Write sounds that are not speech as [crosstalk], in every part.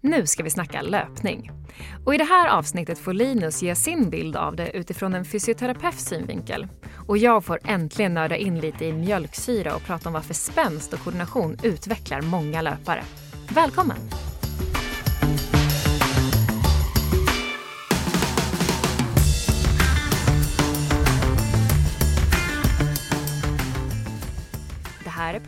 Nu ska vi snacka löpning. Och I det här avsnittet får Linus ge sin bild av det utifrån en fysioterapeuts synvinkel. Och jag får äntligen nörda in lite i mjölksyra och prata om varför spänst och koordination utvecklar många löpare. Välkommen!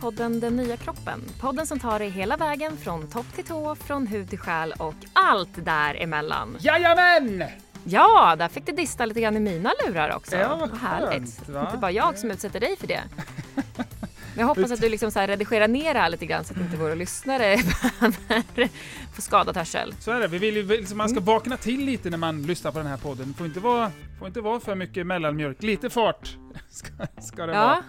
Podden Den nya kroppen. Podden som tar dig hela vägen från topp till tå, från hud till själ och allt däremellan. Jajamän! Ja, där fick du dista lite grann i mina lurar också. Ja, vad Vad härligt. skönt, va? Inte bara jag som utsätter dig för det. Men [laughs] jag hoppas att du liksom så redigerar ner det här lite grann så att inte våra lyssnare [laughs] behöver få skadad hörsel. Så är det, vi vill ju man ska vakna till lite när man lyssnar på den här podden. Det får inte vara, får inte vara för mycket mellanmjölk. Lite fart [laughs] ska, ska det Ja, vara.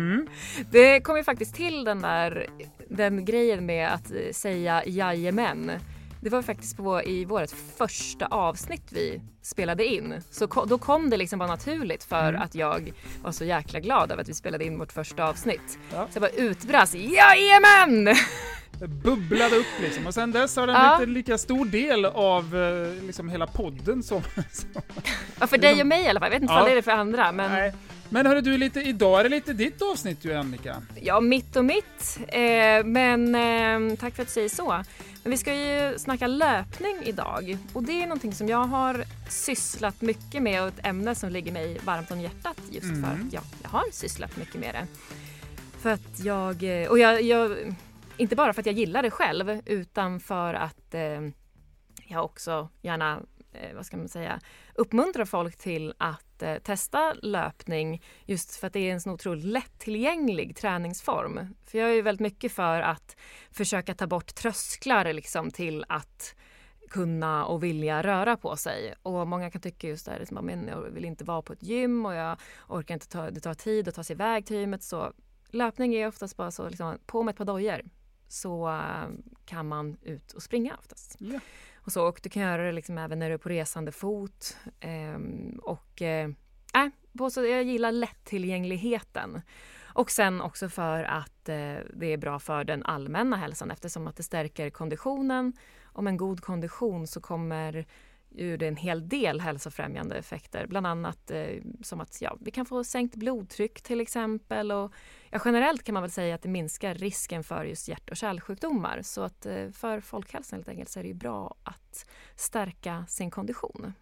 Mm. det kom ju faktiskt till den där den grejen med att eh, säga jajamän. Det var faktiskt på, i vårt första avsnitt vi spelade in. Så ko- då kom det liksom bara naturligt för Mm. att jag var så jäkla glad över att vi spelade in vårt första avsnitt. Ja. Så jag bara utbrast jajamän! Det bubblade upp liksom. Och sen dess har den Ja. blivit en lika stor del av eh, liksom hela podden som... som Ja, för dig och mig i alla fall. Jag vet inte Ja. om det är för andra. Men nej. Men hörru du, lite, idag är det lite ditt avsnitt ju Annika. ja, mitt och mitt. Eh, men eh, tack för att du säger så. Men vi ska ju snacka löpning idag. Och det är någonting som jag har sysslat mycket med och ett ämne som ligger mig varmt om hjärtat just för Mm. att jag, jag har sysslat mycket med det. För att jag, eh, och jag, jag, inte bara för att jag gillar det själv utan för att eh, jag också gärna, Eh, vad ska man säga, uppmuntra folk till att eh, testa löpning just för att det är en så otroligt lättillgänglig träningsform. För jag är ju väldigt mycket för att försöka ta bort trösklar liksom till att kunna och vilja röra på sig. Och många kan tycka just det här, liksom, men jag vill inte vara på ett gym och jag orkar inte ta, det tar tid att ta sig iväg till gymmet. Så löpning är oftast bara så, liksom, på med ett par dojor så eh, kan man ut och springa oftast. Ja. Och, så, och du kan göra det liksom även när du är på resande fot. Ehm, och eh, äh, så, jag gillar lättillgängligheten. Och sen också för att eh, det är bra för den allmänna hälsan eftersom att det stärker konditionen. Och med en god kondition så kommer det en hel del hälsofrämjande effekter. Bland annat eh, som att ja, vi kan få sänkt blodtryck till exempel. Och, ja, generellt kan man väl säga att det minskar risken för just hjärt och kärlsjukdomar. Så att eh, för folkhälsan helt enkelt så är det bra att stärka sin kondition.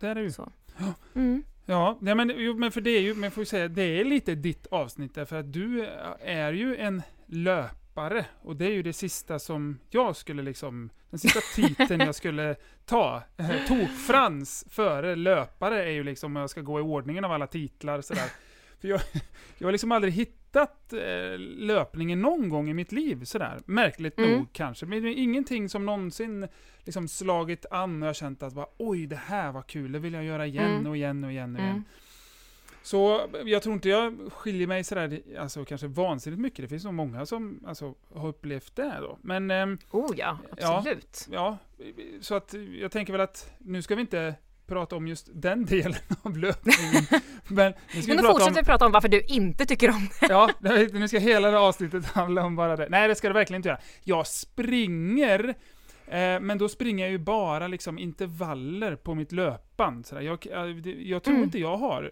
Det är det ju. Så. Ja. [gasps] Mm. Ja, nej, men, jo, men för det är ju, men får säga, det är lite ditt avsnitt därför att du är ju en löpare och det är ju det sista som jag skulle liksom, den sista titeln jag skulle ta. Eh, Tok-Frans före löpare är ju liksom, om jag ska gå i ordningen av alla titlar sådär. För jag, jag har liksom aldrig hittat eh, löpningen någon gång i mitt liv sådär. Märkligt Mm. nog kanske. Men det är ingenting som någonsin liksom slagit an och jag har känt att bara, oj det här var kul, det vill jag göra igen Mm. och igen och igen och igen. Mm. Så jag tror inte jag skiljer mig sådär, alltså kanske vansinnigt mycket. Det finns nog många som alltså, har upplevt det då. Men ehm, Oh ja, Ja. absolut. ja, så att jag tänker väl att nu ska vi inte prata om just den [laughs] delen av löpningen. [laughs] Men nu ska Men då prata fortsätter om, vi prata om varför du inte tycker om det. ja, nu ska hela det avsnittet handla om bara det. Nej, det ska det verkligen inte göra. Jag springer, eh, men då springer jag ju bara liksom intervaller på mitt löpband. Sådär. Jag, jag, jag tror Mm. inte jag har eh,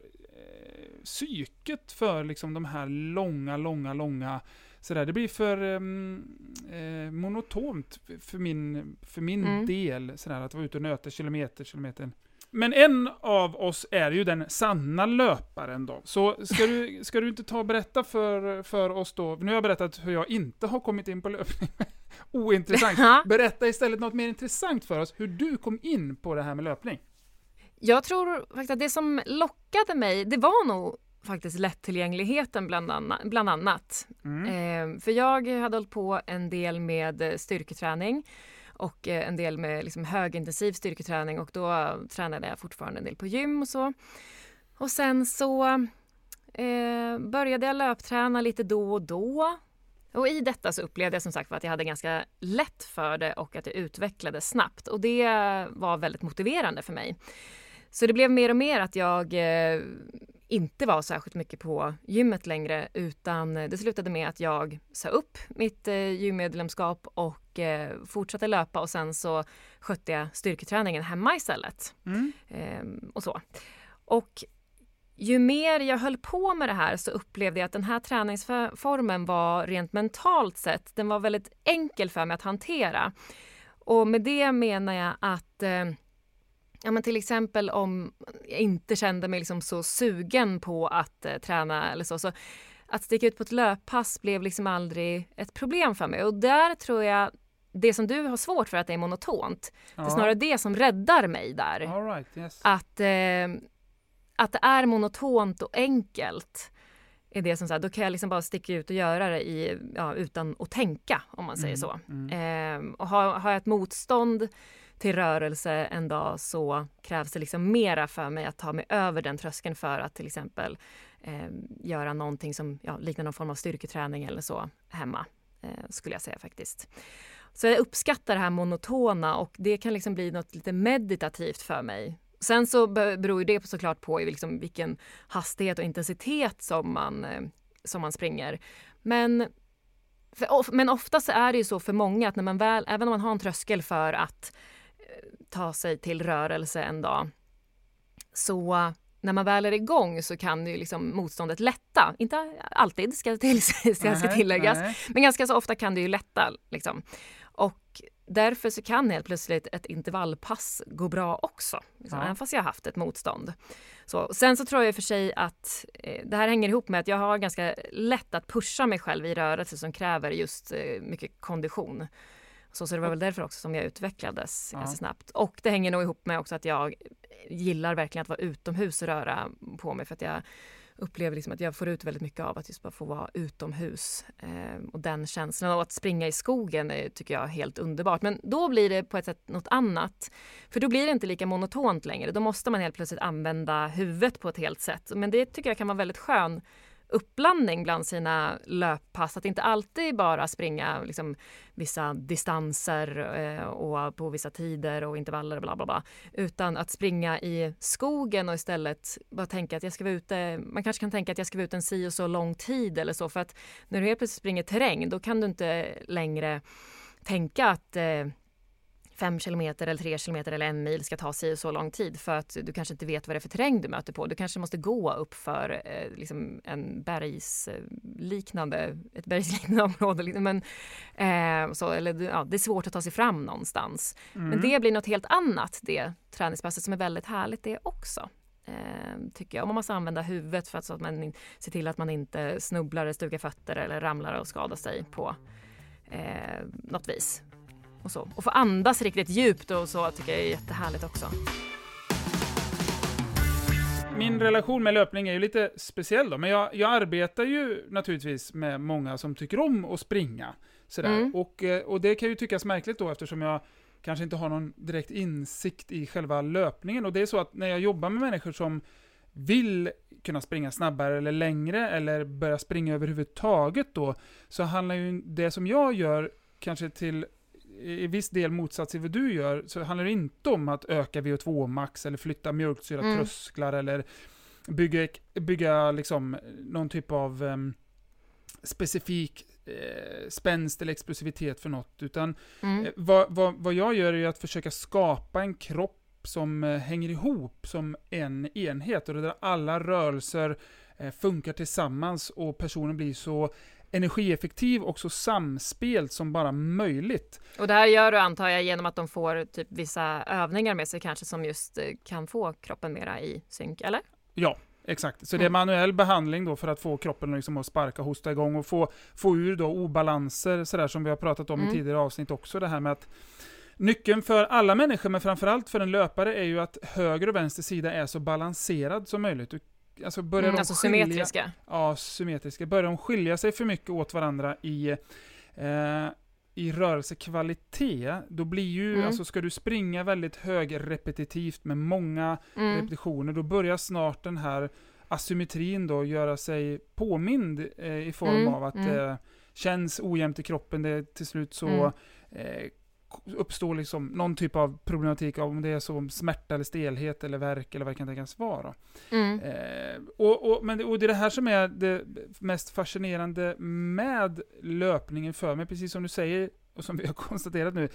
psyket för liksom de här långa, långa, långa Sådär, det blir för ehm, eh, monotont för min, för min Mm. del, sådär, att vara ute och nöta kilometer, kilometer. Men en av oss är ju den sanna löparen då. Så ska du, ska du inte ta och berätta för, för oss då, nu har jag berättat hur jag inte har kommit in på löpning. [laughs] Ointressant. Berätta istället något mer intressant för oss, hur du kom in på det här med löpning. Jag tror faktiskt att det som lockade mig, det var nog faktiskt lättillgängligheten bland, anna, bland annat. Mm. Eh, för jag hade hållit på en del med eh, styrketräning och eh, en del med liksom högintensiv styrketräning och då tränade jag fortfarande en del på gym och så. Och sen så eh, började jag löpträna lite då och då. Och i detta så upplevde jag som sagt att jag hade ganska lätt för det och att jag utvecklades snabbt och det var väldigt motiverande för mig. Så det blev mer och mer att jag eh, inte vara särskilt mycket på gymmet längre utan det slutade med att jag sa upp mitt eh, gymmedlemskap och eh, fortsatte löpa och sen så skötte jag styrketräningen hemma istället. Mm. Eh, och så. Och ju mer jag höll på med det här så upplevde jag att den här träningsformen var rent mentalt sett, den var väldigt enkel för mig att hantera. Och med det menar jag att eh, Ja, men till exempel om jag inte kände mig liksom så sugen på att eh, träna eller så, så. Att sticka ut på ett löppass blev liksom aldrig ett problem för mig. Och där tror jag det som du har svårt för att det är monotont. Ja. Det är snarare det som räddar mig där. Right, yes. Att, eh, att det är monotont och enkelt. Är det som så här, då kan jag liksom bara sticka ut och göra det i, ja, utan att tänka om man säger mm, så. Mm. Eh, och har, har jag ett motstånd till rörelse en dag så krävs det liksom mera för mig att ta mig över den tröskeln för att till exempel eh, göra någonting som ja, liknar någon form av styrketräning eller så hemma, eh, skulle jag säga faktiskt. Så jag uppskattar det här monotona och det kan liksom bli något lite meditativt för mig. Sen så beror det såklart på liksom vilken hastighet och intensitet som man, eh, som man springer. Men för, men oftast är det ju så för många att när man väl, även om man har en tröskel för att ta sig till rörelse en dag. Så när man väl är igång så kan ju liksom motståndet lätta. Inte alltid ska, till, [laughs] ska, ska tilläggas, nej. men ganska så ofta kan det ju lätta. Liksom. Och därför så kan helt plötsligt ett intervallpass gå bra också, liksom, ja. även fast jag har haft ett motstånd. Så, sen så tror jag för sig att eh, det här hänger ihop med att jag har ganska lätt att pusha mig själv i rörelse som kräver just eh, mycket kondition. Så, så det var väl därför också som jag utvecklades ja. ganska snabbt. Och det hänger nog ihop med också att jag gillar verkligen att vara utomhus och röra på mig för att jag upplever liksom att jag får ut väldigt mycket av att just bara få vara utomhus. Eh, och den känslan av att springa i skogen är, tycker jag är helt underbart. Men då blir det på ett sätt något annat. För då blir det inte lika monotont längre. Då måste man helt plötsligt använda huvudet på ett helt sätt. Men det tycker jag kan vara väldigt skön uppblandning bland sina löppass. Att inte alltid bara springa liksom, vissa distanser eh, och på vissa tider och intervaller och bla bla bla. Utan att springa i skogen och istället bara tänka att jag ska vara ute. Man kanske kan tänka att jag ska vara ute en si och så lång tid eller så. För att när du helt plötsligt springer terräng då kan du inte längre tänka att eh, fem kilometer eller tre kilometer eller en mil ska ta sig så lång tid för att du kanske inte vet vad det är för terräng du möter på. Du kanske måste gå upp för eh, liksom en bergsliknande, ett bergsliknande [laughs] område. Liksom. Men, eh, så, eller, ja, det är svårt att ta sig fram någonstans. Mm. Men det blir något helt annat det träningspasset som är väldigt härligt det också. Eh, tycker jag. Och man måste använda huvudet för att, så att man ser till att man inte snubblar, stukar fötter eller ramlar och skadar sig på eh, något vis. Och, så. och få andas riktigt djupt och så tycker jag är jättehärligt också. Min relation med löpning är ju lite speciell då, men jag, jag arbetar ju naturligtvis med många som tycker om att springa. Sådär. Mm. Och, eh, och det kan ju tyckas märkligt då eftersom jag kanske inte har någon direkt insikt i själva löpningen. Och det är så att när jag jobbar med människor som vill kunna springa snabbare eller längre eller börja springa överhuvudtaget då, så handlar ju det som jag gör kanske till i viss del motsats till vad du gör, så handlar det inte om att öka VO2 max eller flytta mjölksyratrösklar mm. eller bygga, bygga liksom någon typ av um, specifik eh, spänst eller explosivitet för något, utan mm. eh, vad, vad, vad jag gör är att försöka skapa en kropp som eh, hänger ihop som en enhet och där alla rörelser funkar tillsammans och personen blir så energieffektiv och så samspelt som bara möjligt. Och det här gör du antar jag genom att de får typ vissa övningar med sig kanske som just eh, kan få kroppen mera i synk, eller? Ja, Exakt, så det är mm. manuell behandling då för att få kroppen liksom att sparka, hosta igång och få, få ur då obalanser sådär som vi har pratat om mm. i tidigare avsnitt också. Det här med att Nyckeln för alla människor, men framförallt för en löpare, är ju att höger och vänster sida är så balanserad som möjligt. Du alltså börjar mm, de alltså skilja, symmetriska? Ja, symmetriska. Börjar de skilja sig för mycket åt varandra i, eh, i rörelsekvalitet, då blir ju, mm. alltså ska du springa väldigt högrepetitivt med många mm. repetitioner, då börjar snart den här asymmetrin då göra sig påmind eh, i form mm. av att det mm. eh, känns ojämnt i kroppen, det till slut så mm. eh, uppstår liksom någon typ av problematik, om det är så smärta eller stelhet eller värk eller vad det kan tänkas vara. Mm. Eh, och, och, men, och det är det här som är det mest fascinerande med löpningen för mig, precis som du säger, och som vi har [laughs] konstaterat nu,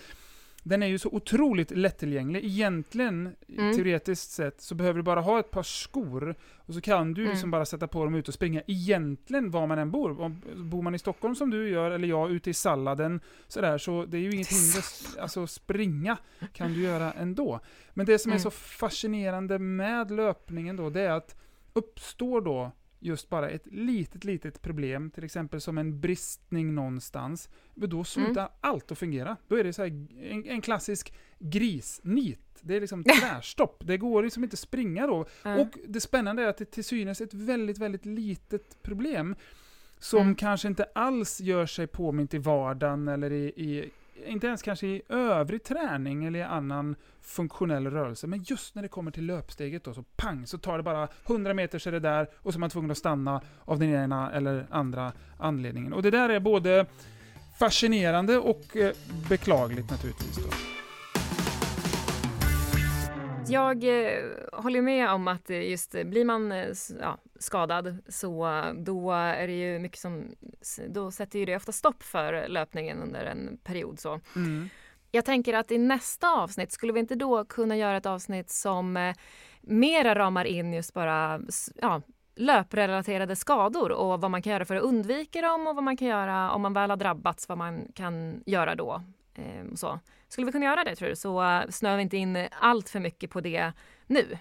den är ju så otroligt lättillgänglig. Egentligen, Mm. teoretiskt sett, så behöver du bara ha ett par skor och så kan du Mm. liksom bara sätta på dem ut och springa. Egentligen var man än bor. Om, bor man i Stockholm som du gör, eller jag ute i salladen, sådär, så det är ju inget hinder. Alltså springa kan du göra ändå. Men det som är Mm. så fascinerande med löpningen då, det är att uppstår då just bara ett litet, litet problem, till exempel som en bristning någonstans, men då slutar Mm. allt att fungera. Då är det så här en, en klassisk grisnit. Det är liksom [laughs] tvärstopp. Det går liksom inte springa då. Ja. Och det spännande är att det till synes är ett väldigt, väldigt litet problem som Mm. kanske inte alls gör sig påmint i vardagen eller i, i inte ens kanske i övrig träning eller i annan funktionell rörelse. Men just när det kommer till löpsteget då, så pang, så tar det bara 100 meter så är det där och så är man tvungen att stanna av den ena eller andra anledningen. Och det där är både fascinerande och eh, beklagligt naturligtvis. Då. Jag eh, håller med om att eh, just eh, blir man ja, skadad så då är det ju mycket som, då sätter ju det ofta stopp för löpningen under en period så. Mm. Jag tänker att i nästa avsnitt, skulle vi inte då kunna göra ett avsnitt som mera ramar in just bara ja, löprelaterade skador och vad man kan göra för att undvika dem och vad man kan göra om man väl har drabbats, vad man kan göra då. Eh, och så. Skulle vi kunna göra det tror du? Så eh, snöar vi inte in allt för mycket på det nu.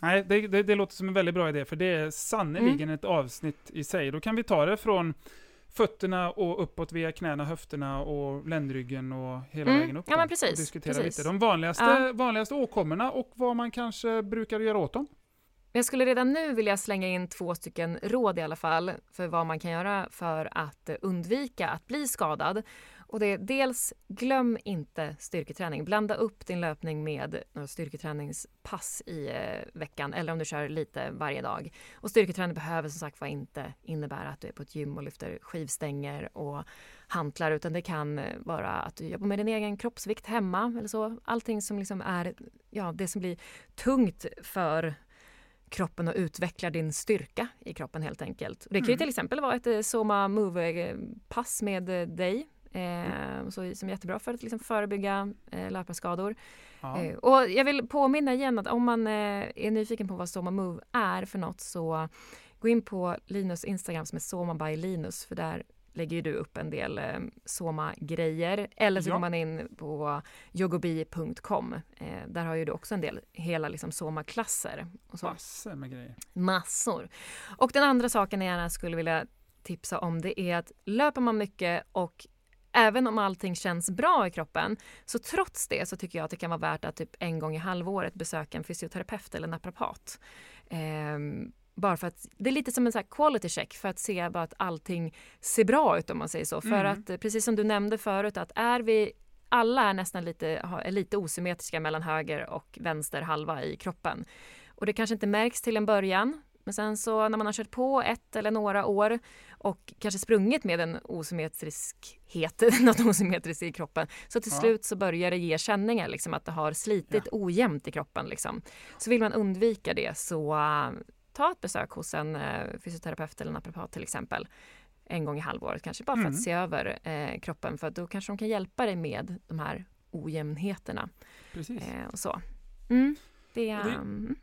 Nej, det, det, det låter som en väldigt bra idé, för det är sannerligen Mm. ett avsnitt i sig. Då kan vi ta det från fötterna och uppåt via knäna, höfterna och ländryggen och hela Mm. vägen upp. Ja, men precis, Och diskutera precis. lite de vanligaste, Ja. vanligaste åkommorna och vad man kanske brukar göra åt dem. Jag skulle redan nu vilja slänga in två stycken råd i alla fall för vad man kan göra för att undvika att bli skadad. Och det är dels, glöm inte styrketräning. Blanda upp din löpning med några styrketräningspass i eh, veckan eller om du kör lite varje dag. Och styrketräning behöver som sagt var inte innebära att du är på ett gym och lyfter skivstänger och hantlar utan det kan vara att du jobbar med din egen kroppsvikt hemma eller så. Allting som liksom är ja, det som blir tungt för kroppen och utvecklar din styrka i kroppen helt enkelt. Det kan ju Mm. till exempel vara ett eh, Soma Move-pass med eh, dig eh, så, som är jättebra för att liksom förebygga eh, löparskador. Ja. Eh, och jag vill påminna igen att om man eh, är nyfiken på vad Soma Move är för något så gå in på Linus Instagram som är Soma by Linus för där lägger ju du upp en del eh, Soma-grejer. Eller så Ja. går man in på yogobi.com. Eh, där har ju du också en del hela liksom Soma-klasser. Och så. Massor med grejer. Massor. Och den andra saken jag gärna skulle vilja tipsa om det är att löper man mycket och även om allting känns bra i kroppen så trots det så tycker jag att det kan vara värt att typ en gång i halvåret besöka en fysioterapeut eller naprapat. Ehm, bara för att det är lite som en så quality check för att se bara att allting ser bra ut om man säger så. För Mm. att eh, precis som du nämnde förut att är vi alla är nästan lite, är lite osymmetriska mellan höger och vänster halva i kroppen. Och det kanske inte märks till en början. Men sen så när man har kört på ett eller några år och kanske sprungit med en osymmetriskhet, [laughs] något osymmetriskt i kroppen. Så till Ja. slut så börjar det ge känningar, liksom att det har slitit ojämnt i kroppen. Liksom. Så vill man undvika det så äh, ta ett besök hos en äh, fysioterapeut eller naprapat till exempel. En gång i halvåret kanske, bara för Mm. att se över eh, kroppen. För då kanske de kan hjälpa dig med de här ojämnheterna. Precis. Eh, och så. Mm. Det, Och det- mm.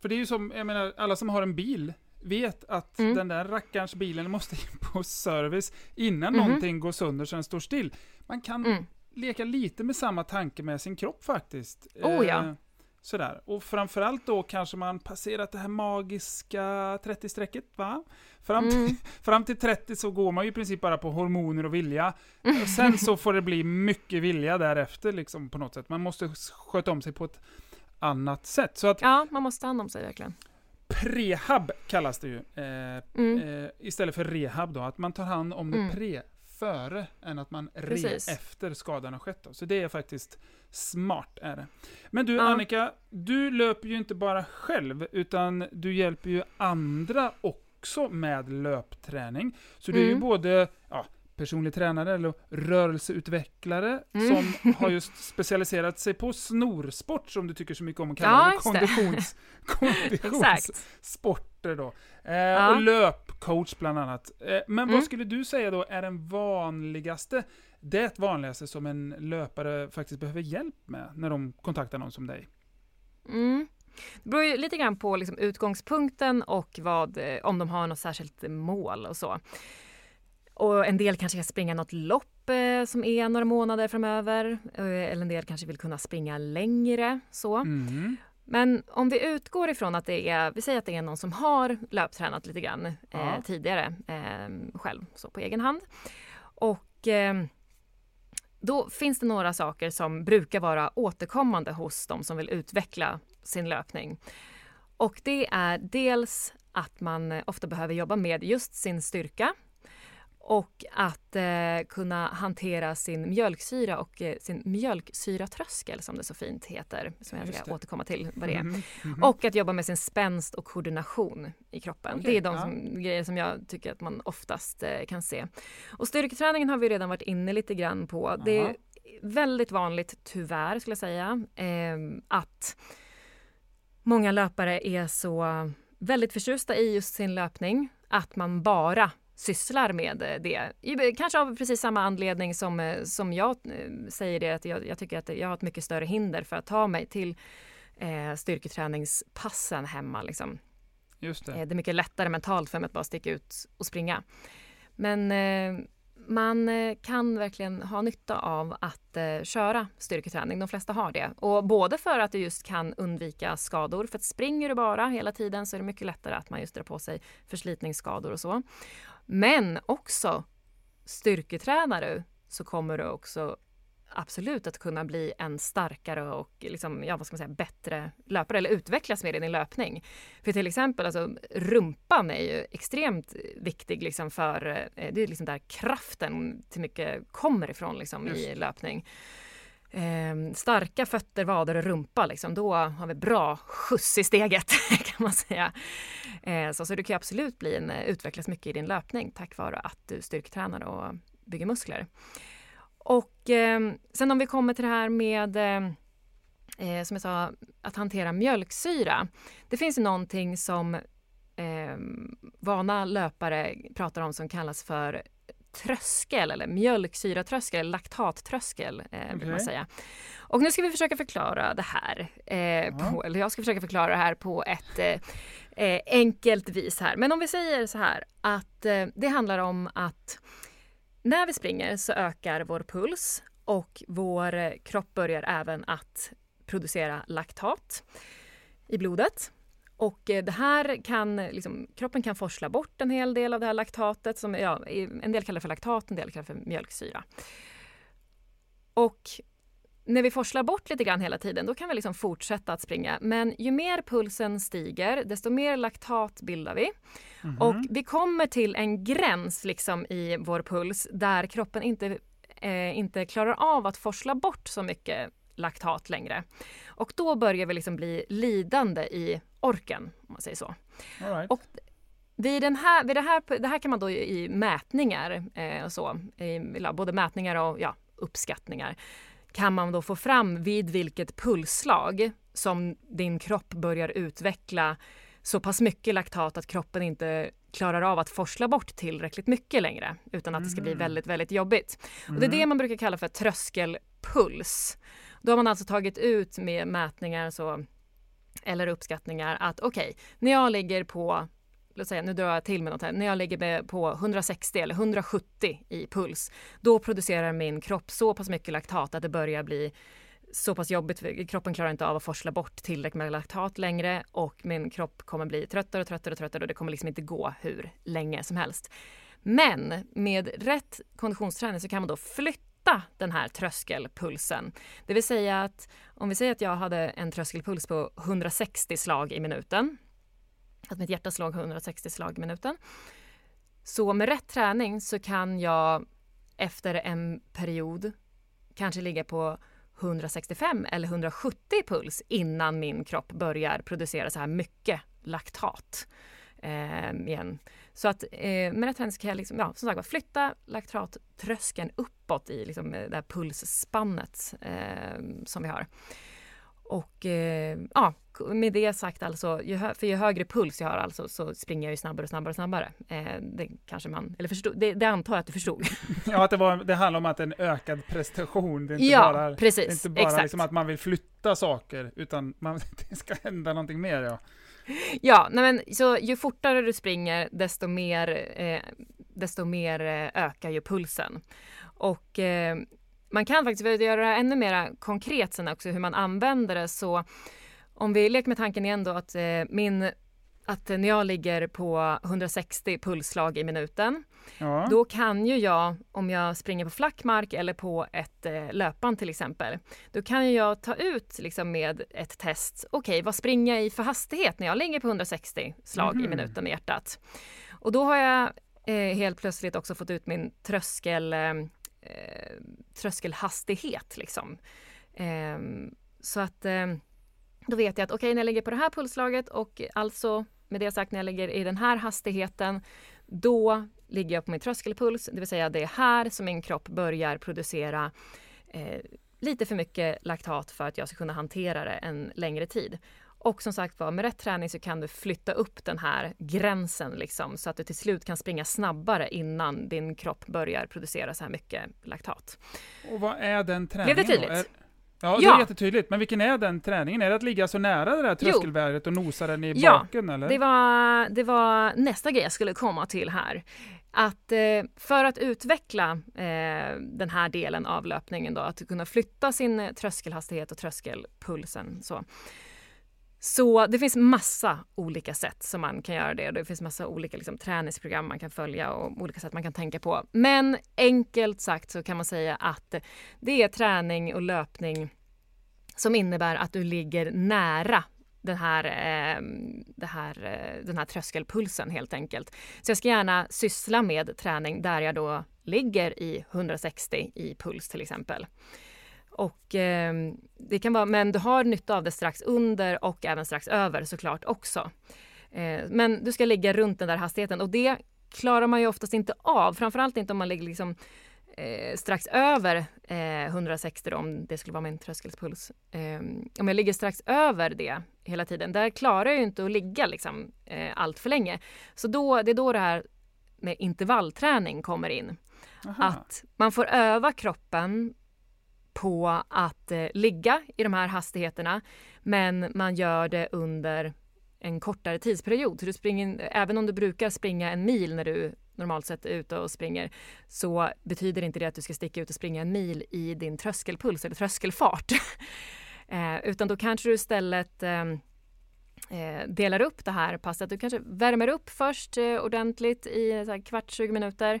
För det är ju som, jag menar, alla som har en bil vet att Mm. den där rackarns bilen [laughs] måste in på service innan Mhm. någonting går sönder så den står still. Man kan Mm. leka lite med samma tanke med sin kropp faktiskt. Oh, ja. Eh, sådär. Och framförallt då kanske man passerat det här magiska 30-strecket, va? Fram, Mm. [laughs] fram till 30 så går man ju i princip bara på hormoner och vilja. [laughs] Och sen så får det bli mycket vilja därefter liksom på något sätt. Man måste sköta om sig på ett annat sätt. Så att Ja, man måste ta hand om sig verkligen. prehab kallas det ju. Eh, Mm. eh, istället för rehab då. Att man tar hand om det Mm. pre före än att man re Precis. efter skadan har skett. Då. Så det är faktiskt smart. är det. Men du Ja. Annika, du löper ju inte bara själv utan du hjälper ju andra också med löpträning. Så du är ju Mm. både ja, personlig tränare eller rörelseutvecklare Mm. som [laughs] har just specialiserat sig på snorsport som du tycker så mycket om att kalla Ja, det. Konditions, [laughs] konditionssporter då. Eh, Och löpcoach bland annat. Eh, men Mm. vad skulle du säga då är den vanligaste, det vanligaste som en löpare faktiskt behöver hjälp med när de kontaktar någon som dig? Mm. Det beror ju lite grann på liksom utgångspunkten och vad, eh, om de har något särskilt mål och så. Och en del kanske ska springa något lopp eh, som är några månader framöver. Eh, eller en del kanske vill kunna springa längre. Så. Mm. Men om vi utgår ifrån att det är, vi säger att det är någon som har löptränat lite grann eh, Ja. tidigare eh, själv, så på egen hand. Och eh, då finns det några saker som brukar vara återkommande hos de som vill utveckla sin löpning. Och det är dels att man ofta behöver jobba med just sin styrka och att eh, kunna hantera sin mjölksyra och eh, sin mjölksyratröskel som det så fint heter, som jag ska det. återkomma till vad det är. Mhm, mhm. Och att jobba med sin spänst och koordination i kroppen. Okej, det är de ja. som, grejer som jag tycker att man oftast eh, kan se. Och styrketräningen har vi redan varit inne lite grann på. Det Jaha. är väldigt vanligt, tyvärr skulle jag säga, eh, att många löpare är så väldigt förtjusta i just sin löpning att man bara sysslar med eh, det. Kanske av precis samma anledning som, eh, som jag eh, säger det, att jag, jag tycker att jag har ett mycket större hinder för att ta mig till eh, styrketräningspassen hemma. Liksom. Just det. Eh, det är mycket lättare mentalt för mig att bara sticka ut och springa. Men eh, man kan verkligen ha nytta av att eh, köra styrketräning. De flesta har det. Och både för att du just kan undvika skador. För att springer du bara hela tiden så är det mycket lättare att man just drar på sig förslitningsskador och så. Men också styrketränar du så kommer du också absolut att kunna bli en starkare och liksom, ja, vad ska man säga, bättre löpare eller utvecklas mer i din löpning. För till exempel, alltså, rumpan är ju extremt viktig liksom för, eh, det är liksom där kraften till mycket kommer ifrån liksom, i löpning. Eh, starka fötter, vader och rumpa, liksom, då har vi bra skjuts i steget [laughs] kan man säga. Eh, så, så du kan ju absolut bli en, eh, utvecklas mycket i din löpning tack vare att du styrketränar och bygger muskler. Och eh, sen om vi kommer till det här med eh, eh, som jag sa, att hantera mjölksyra. Det finns ju någonting som eh, vana löpare pratar om som kallas för tröskel eller mjölksyratröskel, eller laktattröskel eh, vill man säga. Och nu ska vi försöka förklara det här, eh, på, eller jag ska försöka förklara det här på ett eh, eh, enkelt vis här. Men om vi säger så här att eh, det handlar om att när vi springer så ökar vår puls och vår eh, kropp börjar även att producera laktat i blodet. Och eh, det här kan, eh, liksom, kroppen kan forsla bort en hel del av det här laktatet. Som, ja, en del kallar det för laktat, en del kallar det för mjölksyra. Och när vi forslar bort lite grann hela tiden, då kan vi liksom fortsätta att springa. Men ju mer pulsen stiger, desto mer laktat bildar vi. Mhm. Och vi kommer till en gräns liksom i vår puls där kroppen inte, eh, inte klarar av att forsla bort så mycket laktat längre. Och då börjar vi liksom bli lidande i orken, om man säger så. Right. Och vid, den här, vid det, här, det här kan man då i mätningar, eh, och så, i, både mätningar och ja, uppskattningar, kan man då få fram vid vilket pulsslag som din kropp börjar utveckla så pass mycket laktat att kroppen inte klarar av att forsla bort tillräckligt mycket längre utan att det ska bli Mhm. väldigt, väldigt jobbigt. Och det är det man brukar kalla för tröskelpuls. Då har man alltså tagit ut med mätningar så, eller uppskattningar att okej, när jag ligger på låt säga, nu drar jag till med något här, när jag ligger på 160 eller 170 i puls, då producerar min kropp så pass mycket laktat att det börjar bli så pass jobbigt, kroppen klarar inte av att forsla bort tillräckligt med laktat längre och min kropp kommer bli tröttare och tröttare och tröttare och det kommer liksom inte gå hur länge som helst. Men med rätt konditionsträning så kan man då flytta den här tröskelpulsen. Det vill säga att om vi säger att jag hade en tröskelpuls på 160 slag i minuten, att mitt hjärta slog 160 slag i minuten. Så med rätt träning så kan jag efter en period kanske ligga på 165 eller 170 puls innan min kropp börjar producera så här mycket laktat eh, igen. Så att eh, med rätt träning så kan liksom, ja, som sagt, flytta laktattröskeln uppåt i liksom, eh, det här pulsspannet eh, som vi har. Och eh, ja, med det sagt alltså, ju för ju högre puls jag har alltså så springer jag ju snabbare och snabbare och snabbare. Eh, det kanske man, eller förstod, det, det antar jag att du förstod. [laughs] ja, att det, var, det handlar om att en ökad prestation. Det är inte ja, bara, precis. Det är inte bara liksom att man vill flytta saker, utan man, [laughs] det ska hända någonting mer. Ja, ja nej men, så ju fortare du springer, desto mer, eh, desto mer eh, ökar ju pulsen. Och eh, man kan faktiskt göra det ännu mer konkret sen också hur man använder det. Så om vi leker med tanken igen då att eh, min att när jag ligger på 160 pulsslag i minuten, ja. då kan ju jag, om jag springer på flack mark eller på ett eh, löpband till exempel, då kan ju jag ta ut liksom med ett test, okej okay, vad springer jag i för hastighet när jag ligger på 160 slag mm. i mhm. minuten med hjärtat? Och då har jag eh, helt plötsligt också fått ut min tröskel eh, tröskelhastighet. Liksom. Eh, så att eh, då vet jag att okej, okay, när jag ligger på det här pulslaget och alltså med det sagt när jag ligger i den här hastigheten, då ligger jag på min tröskelpuls, det vill säga det är här som min kropp börjar producera eh, lite för mycket laktat för att jag ska kunna hantera det en längre tid. Och som sagt var, med rätt träning så kan du flytta upp den här gränsen liksom, så att du till slut kan springa snabbare innan din kropp börjar producera så här mycket laktat. Och vad är den träningen Blev det tydligt? Ja, det ja. är jättetydligt. Men vilken är den träningen? Är det att ligga så nära det där tröskelvärdet och nosa den i ja, baken? Eller? Det, var, det var nästa grej jag skulle komma till här. Att eh, för att utveckla eh, den här delen av löpningen då, att kunna flytta sin tröskelhastighet och tröskelpulsen så, så det finns massa olika sätt som man kan göra det. Det finns massa olika liksom, träningsprogram man kan följa och olika sätt man kan tänka på. Men enkelt sagt så kan man säga att det är träning och löpning som innebär att du ligger nära den här, ehm, eh, här, den här tröskelpulsen helt enkelt. Så jag ska gärna syssla med träning där jag då ligger i 160 i puls till exempel. Och eh, det kan vara, men du har nytta av det strax under och även strax över såklart också. Eh, men du ska ligga runt den där hastigheten och det klarar man ju oftast inte av, framförallt inte om man ligger liksom eh, strax över 160 då, om det skulle vara min tröskelspuls. Ehm, om jag ligger strax över det hela tiden, där klarar jag inte att ligga liksom, eh, allt för länge. Så då, det är då det här med intervallträning kommer in. Aha. Att man får öva kroppen på att eh, ligga i de här hastigheterna men man gör det under en kortare tidsperiod. Så du springer, även om du brukar springa en mil när du normalt sett är ute och springer så betyder inte det att du ska sticka ut och springa en mil i din tröskelpuls eller tröskelfart. [laughs] eh, utan då kanske du istället ehm, eh, delar upp det här passet. Du kanske värmer upp först eh, ordentligt i så här, kvart, 20 minuter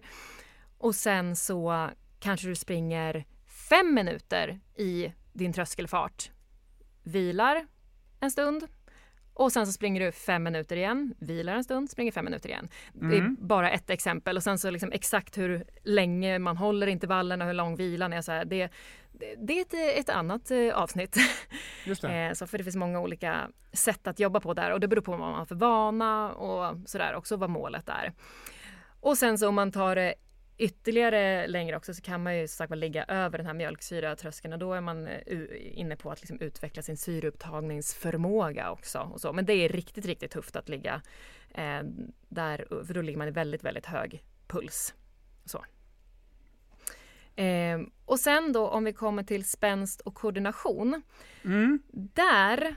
och sen så kanske du springer fem minuter i din tröskelfart. Vilar en stund och sen så springer du fem minuter igen, vilar en stund, springer fem minuter igen. Mm. Det är mm. bara ett exempel och sen så liksom exakt hur länge man håller intervallerna, hur lång vilan är. Så här, det, det är ett, ett annat eh, avsnitt. [laughs] Eh, så för det finns många olika sätt att jobba på där och det beror på vad man har för vana och sådär också vad målet är. Och sen så om man tar det ytterligare längre också så kan man ju sagt ligga över den här mjölksyratröskeln och då är man eh, inne på att liksom utveckla sin syreupptagningsförmåga också. Och så. Men det är riktigt, riktigt tufft att ligga eh, där, för då ligger man i väldigt, väldigt hög puls. Så. Eh, och sen då om vi kommer till spänst och koordination. Mm. Där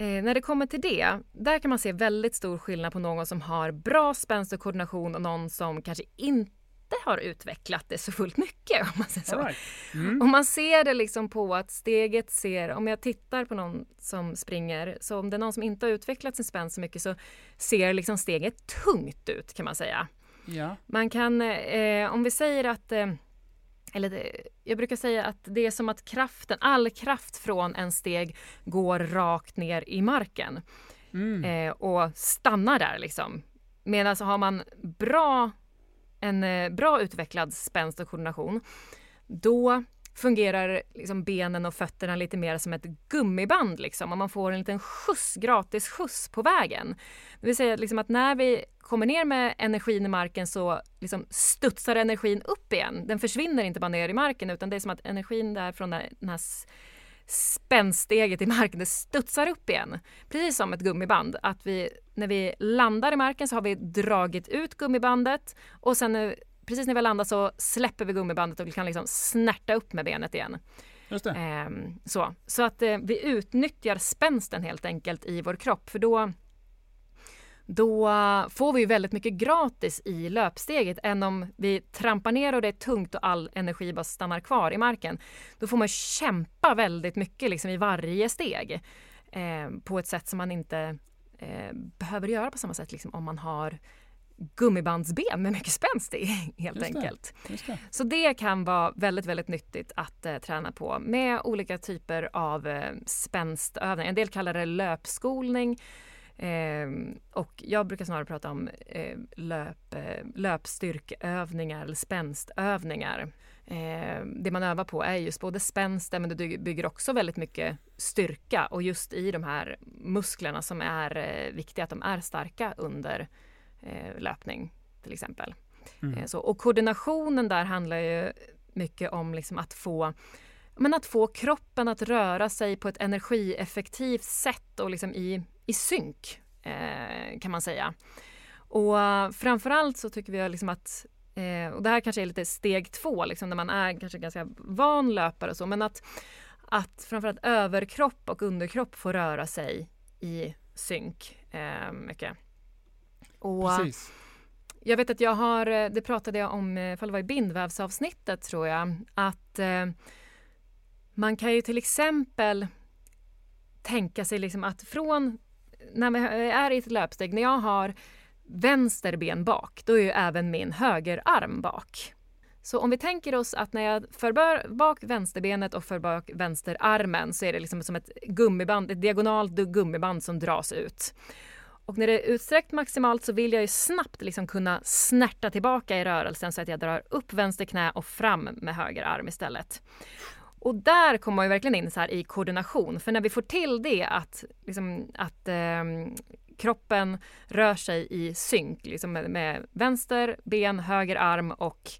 Eh, när det kommer till det, där kan man se väldigt stor skillnad på någon som har bra spänst och koordination och någon som kanske inte inte har utvecklat det så fullt mycket. [laughs] Om man, säger så. Right. Mm. Om man ser det liksom på att steget ser, om jag tittar på någon som springer, så om det är någon som inte har utvecklat sin spänst så mycket så ser liksom steget tungt ut kan man säga. Ja. Man kan, eh, om vi säger att eh, eller jag brukar säga att det är som att kraften, all kraft från en steg går rakt ner i marken mm. eh, och stannar där liksom. Medan har man bra en eh, bra utvecklad spänst och koordination, då fungerar liksom benen och fötterna lite mer som ett gummiband liksom, och man får en liten skjuts, gratis skjuts på vägen. Det vill säga liksom att när vi kommer ner med energin i marken så liksom studsar energin upp igen. Den försvinner inte bara ner i marken utan det är som att energin där från den här spännsteget i marken, det studsar upp igen. Precis som ett gummiband. Att vi, när vi landar i marken så har vi dragit ut gummibandet och sen precis när vi har landat så släpper vi gummibandet och vi kan liksom snärta upp med benet igen. Just det. Ehm, så. så att eh, vi utnyttjar spänsten helt enkelt i vår kropp för då då får vi väldigt mycket gratis i löpsteget än om vi trampar ner och det är tungt och all energi bara stannar kvar i marken. Då får man kämpa väldigt mycket liksom i varje steg eh, på ett sätt som man inte eh, behöver göra på samma sätt liksom, om man har gummibandsben med mycket spänst i helt just enkelt. Det, det. Så det kan vara väldigt, väldigt nyttigt att eh, träna på med olika typer av eh, spänstövningar. En del kallar det löpskolning eh, och jag brukar snarare prata om eh, löp, eh, löpstyrkövningar eller spänstövningar. Eh, det man övar på är just både spänsten men det bygger också väldigt mycket styrka och just i de här musklerna som är eh, viktiga att de är starka under eh, löpning till exempel. Mm. Eh, så, och koordinationen där handlar ju mycket om liksom att få men att få kroppen att röra sig på ett energieffektivt sätt och liksom i, i synk eh, kan man säga. Och framförallt så tycker vi liksom att eh, och det här kanske är lite steg två, liksom, när man är kanske ganska van löpare och så, men att, att framförallt överkropp och underkropp får röra sig i synk eh, mycket. Och Precis. Jag vet att jag har, eh, det pratade jag om, ifall det var i bindvävsavsnittet tror jag, att eh, man kan ju till exempel tänka sig liksom att från när vi är i ett löpsteg, när jag har vänster ben bak, då är ju även min högerarm bak. Så om vi tänker oss att när jag för bak vänsterbenet och för bak vänsterarmen så är det liksom som ett gummiband, ett diagonalt gummiband som dras ut. Och när det är utsträckt maximalt så vill jag ju snabbt liksom kunna snärta tillbaka i rörelsen så att jag drar upp vänster knä och fram med höger arm istället. Och där kommer man ju verkligen in så i koordination, för när vi får till det att, liksom, att eh, kroppen rör sig i synk liksom med, med vänster ben, höger arm och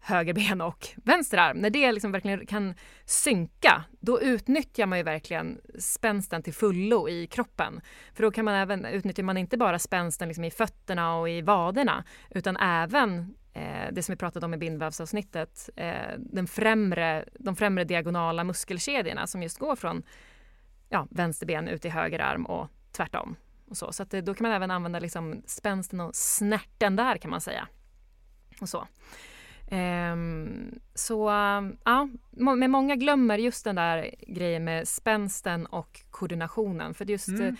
höger ben och vänster arm, när det liksom verkligen kan synka, då utnyttjar man ju verkligen spänsten till fullo i kroppen. För då kan man även, utnyttjar man inte bara spänsten liksom i fötterna och i vaderna, utan även Eh, det som vi pratade om i bindvävsavsnittet, eh, den främre, de främre diagonala muskelkedjorna som just går från ja, vänster ben ut i höger arm och tvärtom. Och så så att, då kan man även använda liksom spänsten och snärten där kan man säga. Och så. Um, så ja, men många glömmer just den där grejen med spänsten och koordinationen. För just mm.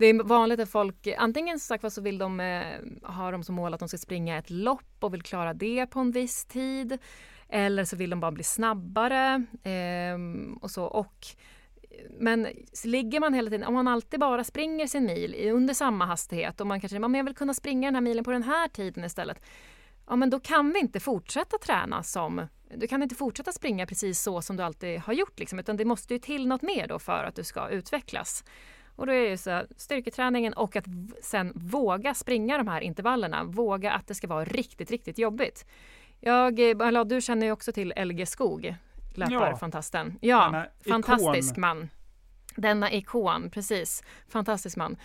Det är vanligt att folk, antingen sagt så vill de eh, ha dem som mål att de ska springa ett lopp och vill klara det på en viss tid. Eller så vill de bara bli snabbare eh, och så. Och, men ligger man hela tiden, om man alltid bara springer sin mil under samma hastighet och man kanske, men jag vill kunna springa den här milen på den här tiden istället ja men då kan vi inte fortsätta träna som du kan inte fortsätta springa precis så som du alltid har gjort liksom, utan det måste ju till något mer då för att du ska utvecklas. Och då är det så styrketräningen och att sen våga springa de här intervallerna, våga att det ska vara riktigt, riktigt jobbigt. Jag, eller, du känner ju också till LG Skog, löparfantasten. Ja, fantastisk ikon. man. Denna ikon, precis. Fantastisk man.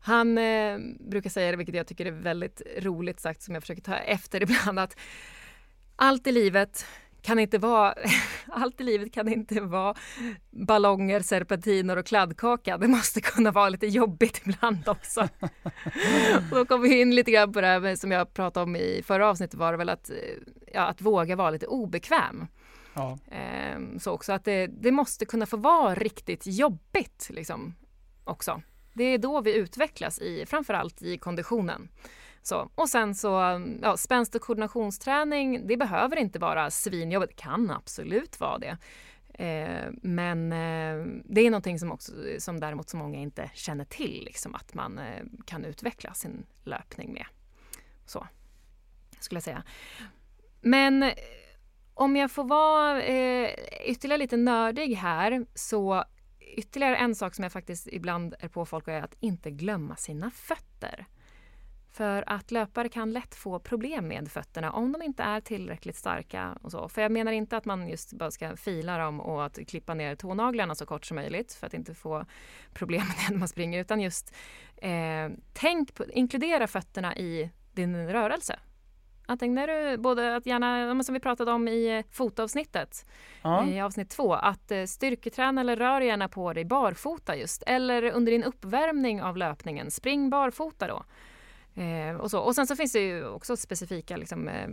Han eh, brukar säga det, vilket jag tycker är väldigt roligt sagt, som jag försöker ta efter [laughs] ibland, att allt i livet kan inte vara, [laughs] allt i livet kan inte vara ballonger, serpentiner och kladdkaka. Det måste kunna vara lite jobbigt ibland också. och [laughs] då kommer vi in lite grann på det här som jag pratade om i förra avsnittet var det väl att, ja, att våga vara lite obekväm. Ja. Ehm, så också att det, det, måste kunna få vara riktigt jobbigt liksom också. Det är då vi utvecklas i, framförallt i konditionen. Så, och sen så, ja, spänst och koordinationsträning, det behöver inte vara svinjobbigt. Det kan absolut vara det. Eh, men eh, det är någonting som, också, som däremot så många inte känner till, liksom, att man eh, kan utveckla sin löpning med. Så, skulle jag säga. Men eh, om jag får vara eh, ytterligare lite nördig här så ytterligare en sak som jag faktiskt ibland är på folk är att inte glömma sina fötter. För att löpare kan lätt få problem med fötterna om de inte är tillräckligt starka. och så. För jag menar inte att man just bara ska fila dem och att klippa ner tånaglarna så kort som möjligt för att inte få problem med det när man springer. Utan just eh, tänk på, inkludera fötterna i din rörelse. Antingen är du både att gärna, som vi pratade om i fotavsnittet, ja. i avsnitt två, att eh, styrketräna eller rör gärna på dig barfota just. Eller under din uppvärmning av löpningen, spring barfota då. Eh, och, så. och sen så finns det ju också specifika liksom, eh,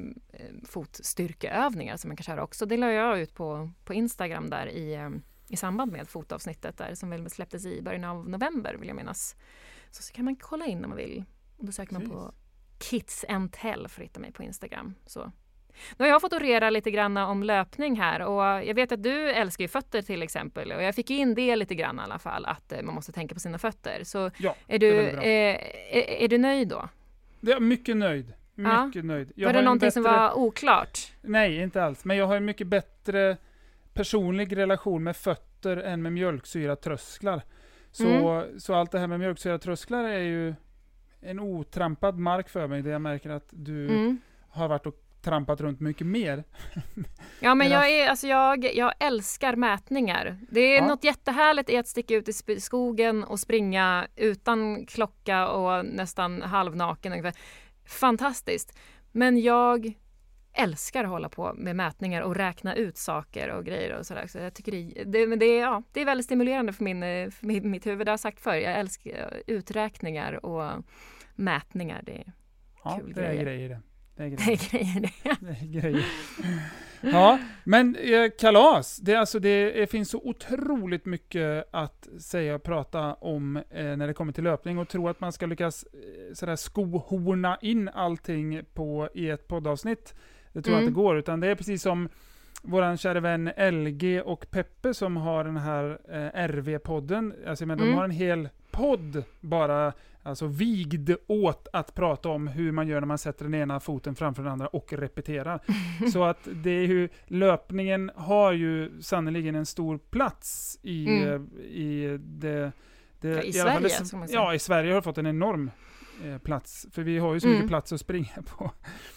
fotstyrkeövningar som man kan köra också. Det la jag ut på, på Instagram där i, eh, i samband med fotavsnittet där som väl släpptes i början av november vill jag minnas. Så, så kan man kolla in om man vill. Och då söker man på Kids and Tell för att hitta mig på Instagram. Så. Nu har jag fått orera lite grann om löpning här och jag vet att du älskar ju fötter till exempel och jag fick in det lite grann i alla fall att eh, man måste tänka på sina fötter. Så ja, är, du, är, är, är, du nöjd då? Jag är mycket nöjd. Mycket ja. nöjd. Jag var det någonting bättre... som var oklart? Nej, inte alls. Men jag har en mycket bättre personlig relation med fötter än med mjölksyratrösklar. Så, mm. så allt det här med mjölksyratrösklar är ju en otrampad mark för mig, där jag märker att du mm. har varit och trampat runt mycket mer. [laughs] Ja, men jag, är, alltså jag, jag älskar mätningar. Det är ja. något jättehärligt i att sticka ut i skogen och springa utan klocka och nästan halvnaken. Fantastiskt. Men jag älskar att hålla på med mätningar och räkna ut saker och grejer och sådär. Så jag tycker det, det, det, är, ja, det är väldigt stimulerande för, min, för mitt huvud. Det har jag sagt förr. Jag älskar uträkningar och mätningar. Det är ja, kul det grejer. Är grejer det. Det är [laughs] grejer det. det är grejer. Ja, men eh, kalas. Det, alltså, det, finns så otroligt mycket att säga och prata om eh, när det kommer till löpning och tro att man ska lyckas eh, sådär skohorna in allting på, i ett poddavsnitt. Det tror mm. jag inte går, utan det är precis som våran kära vän LG och Peppe som har den här eh, RV-podden. Alltså, men mm. De har en hel podd bara alltså vigd åt att prata om hur man gör när man sätter den ena foten framför den andra och repeterar. [laughs] Så att det är ju, löpningen har ju sannerligen en stor plats i, mm. i det, det ja, i, i Sverige, fall, Ja, i Sverige har fått en enorm eh, plats, för vi har ju så mycket mm. plats att springa [laughs] på.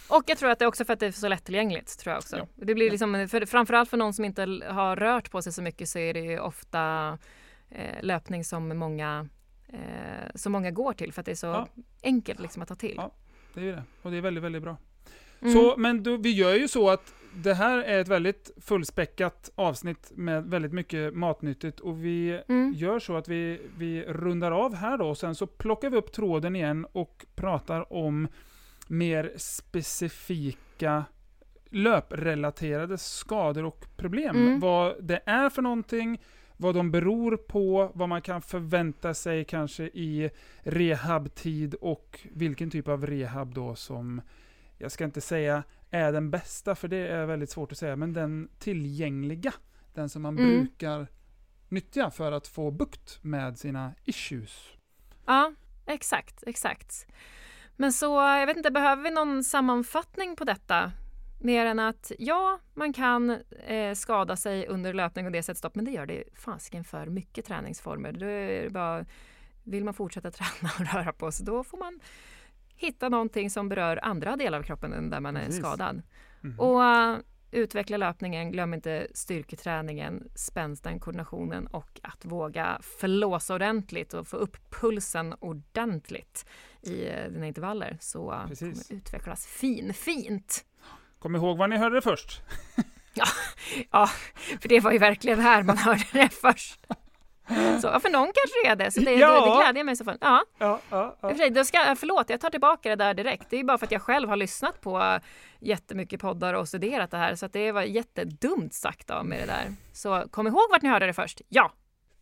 Och jag tror att det är också för att det är så lättillgängligt, tror jag också. Ja. Det blir liksom, för, framförallt för någon som inte har rört på sig så mycket så är det ju ofta eh, löpning som många eh, som många går till för att det är så ja. enkelt liksom, att ta till. Ja, det är det. Och det är väldigt, väldigt bra. Mm. Så, men då, vi gör ju så att det här är ett väldigt fullspäckat avsnitt med väldigt mycket matnyttigt och vi mm. gör så att vi, vi rundar av här då och sen så plockar vi upp tråden igen och pratar om mer specifika löprelaterade skador och problem. Mm. Vad det är för någonting, vad de beror på, vad man kan förvänta sig kanske i rehabtid och vilken typ av rehab då som, jag ska inte säga är den bästa, för det är väldigt svårt att säga, men den tillgängliga, den som man mm. brukar nyttja för att få bukt med sina issues. Ja, exakt, exakt. Men så, jag vet inte, behöver vi någon sammanfattning på detta? Mer än att ja, man kan eh, skada sig under löpning och det sätter stopp, men det gör det fasiken för mycket träningsformer. Då är bara, vill man fortsätta [laughs] träna och röra på sig, då får man hitta någonting som berör andra delar av kroppen än där man Precis. är skadad. Mm. Och uh, utveckla löpningen, glöm inte styrketräningen, spänsten, koordinationen och att våga flåsa ordentligt och få upp pulsen ordentligt i uh, dina intervaller. Så uh, kommer utvecklas fin, fint. Kom ihåg var ni hörde det först. ja, [laughs] ja, för det var ju verkligen här man hörde det först. [laughs] Så för någon kanske det är det, så det, ja. det, det glädjer mig så fall. Ja. Ja, ja, ja. För ska, förlåt, jag tar tillbaka det där direkt. Det är bara för att jag själv har lyssnat på jättemycket poddar och studerat det här, så det var jättedumt sagt av mig det där. Så kom ihåg vart ni hörde det först. Ja!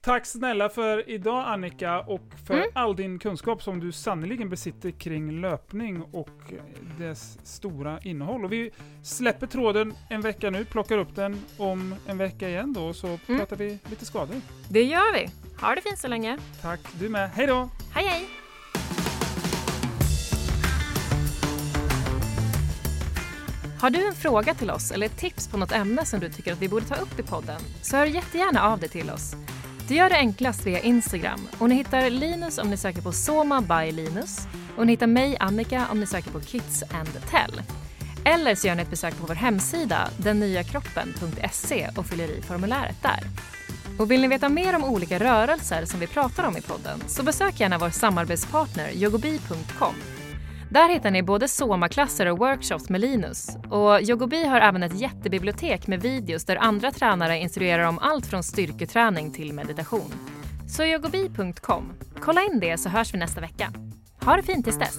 Tack snälla för idag Annika och för mm. all din kunskap som du sannoliken besitter kring löpning och dess stora innehåll. Och vi släpper tråden en vecka nu, plockar upp den om en vecka igen då, så mm. pratar vi lite skador. Det gör vi. Ha det fint så länge. Tack, du med. Hej då! Hej hej! Har du en fråga till oss eller ett tips på något ämne som du tycker att vi borde ta upp i podden så hör jättegärna av dig till oss. Du gör det enklast via Instagram och ni hittar Linus om ni söker på Soma by Linus och ni hittar mig, Annika, om ni söker på Kids and Tell. Eller så gör ni ett besök på vår hemsida, dennyaKroppen.se och fyller i formuläret där. Och vill ni veta mer om olika rörelser som vi pratar om i podden så besök gärna vår samarbetspartner yogobi.com. Där hittar ni både Soma-klasser och workshops med Linus. Och Yogobi har även ett jättebibliotek med videos där andra tränare instruerar om allt från styrketräning till meditation. Så yogobi.com. Kolla in det så hörs vi nästa vecka. Ha det fint tills dess!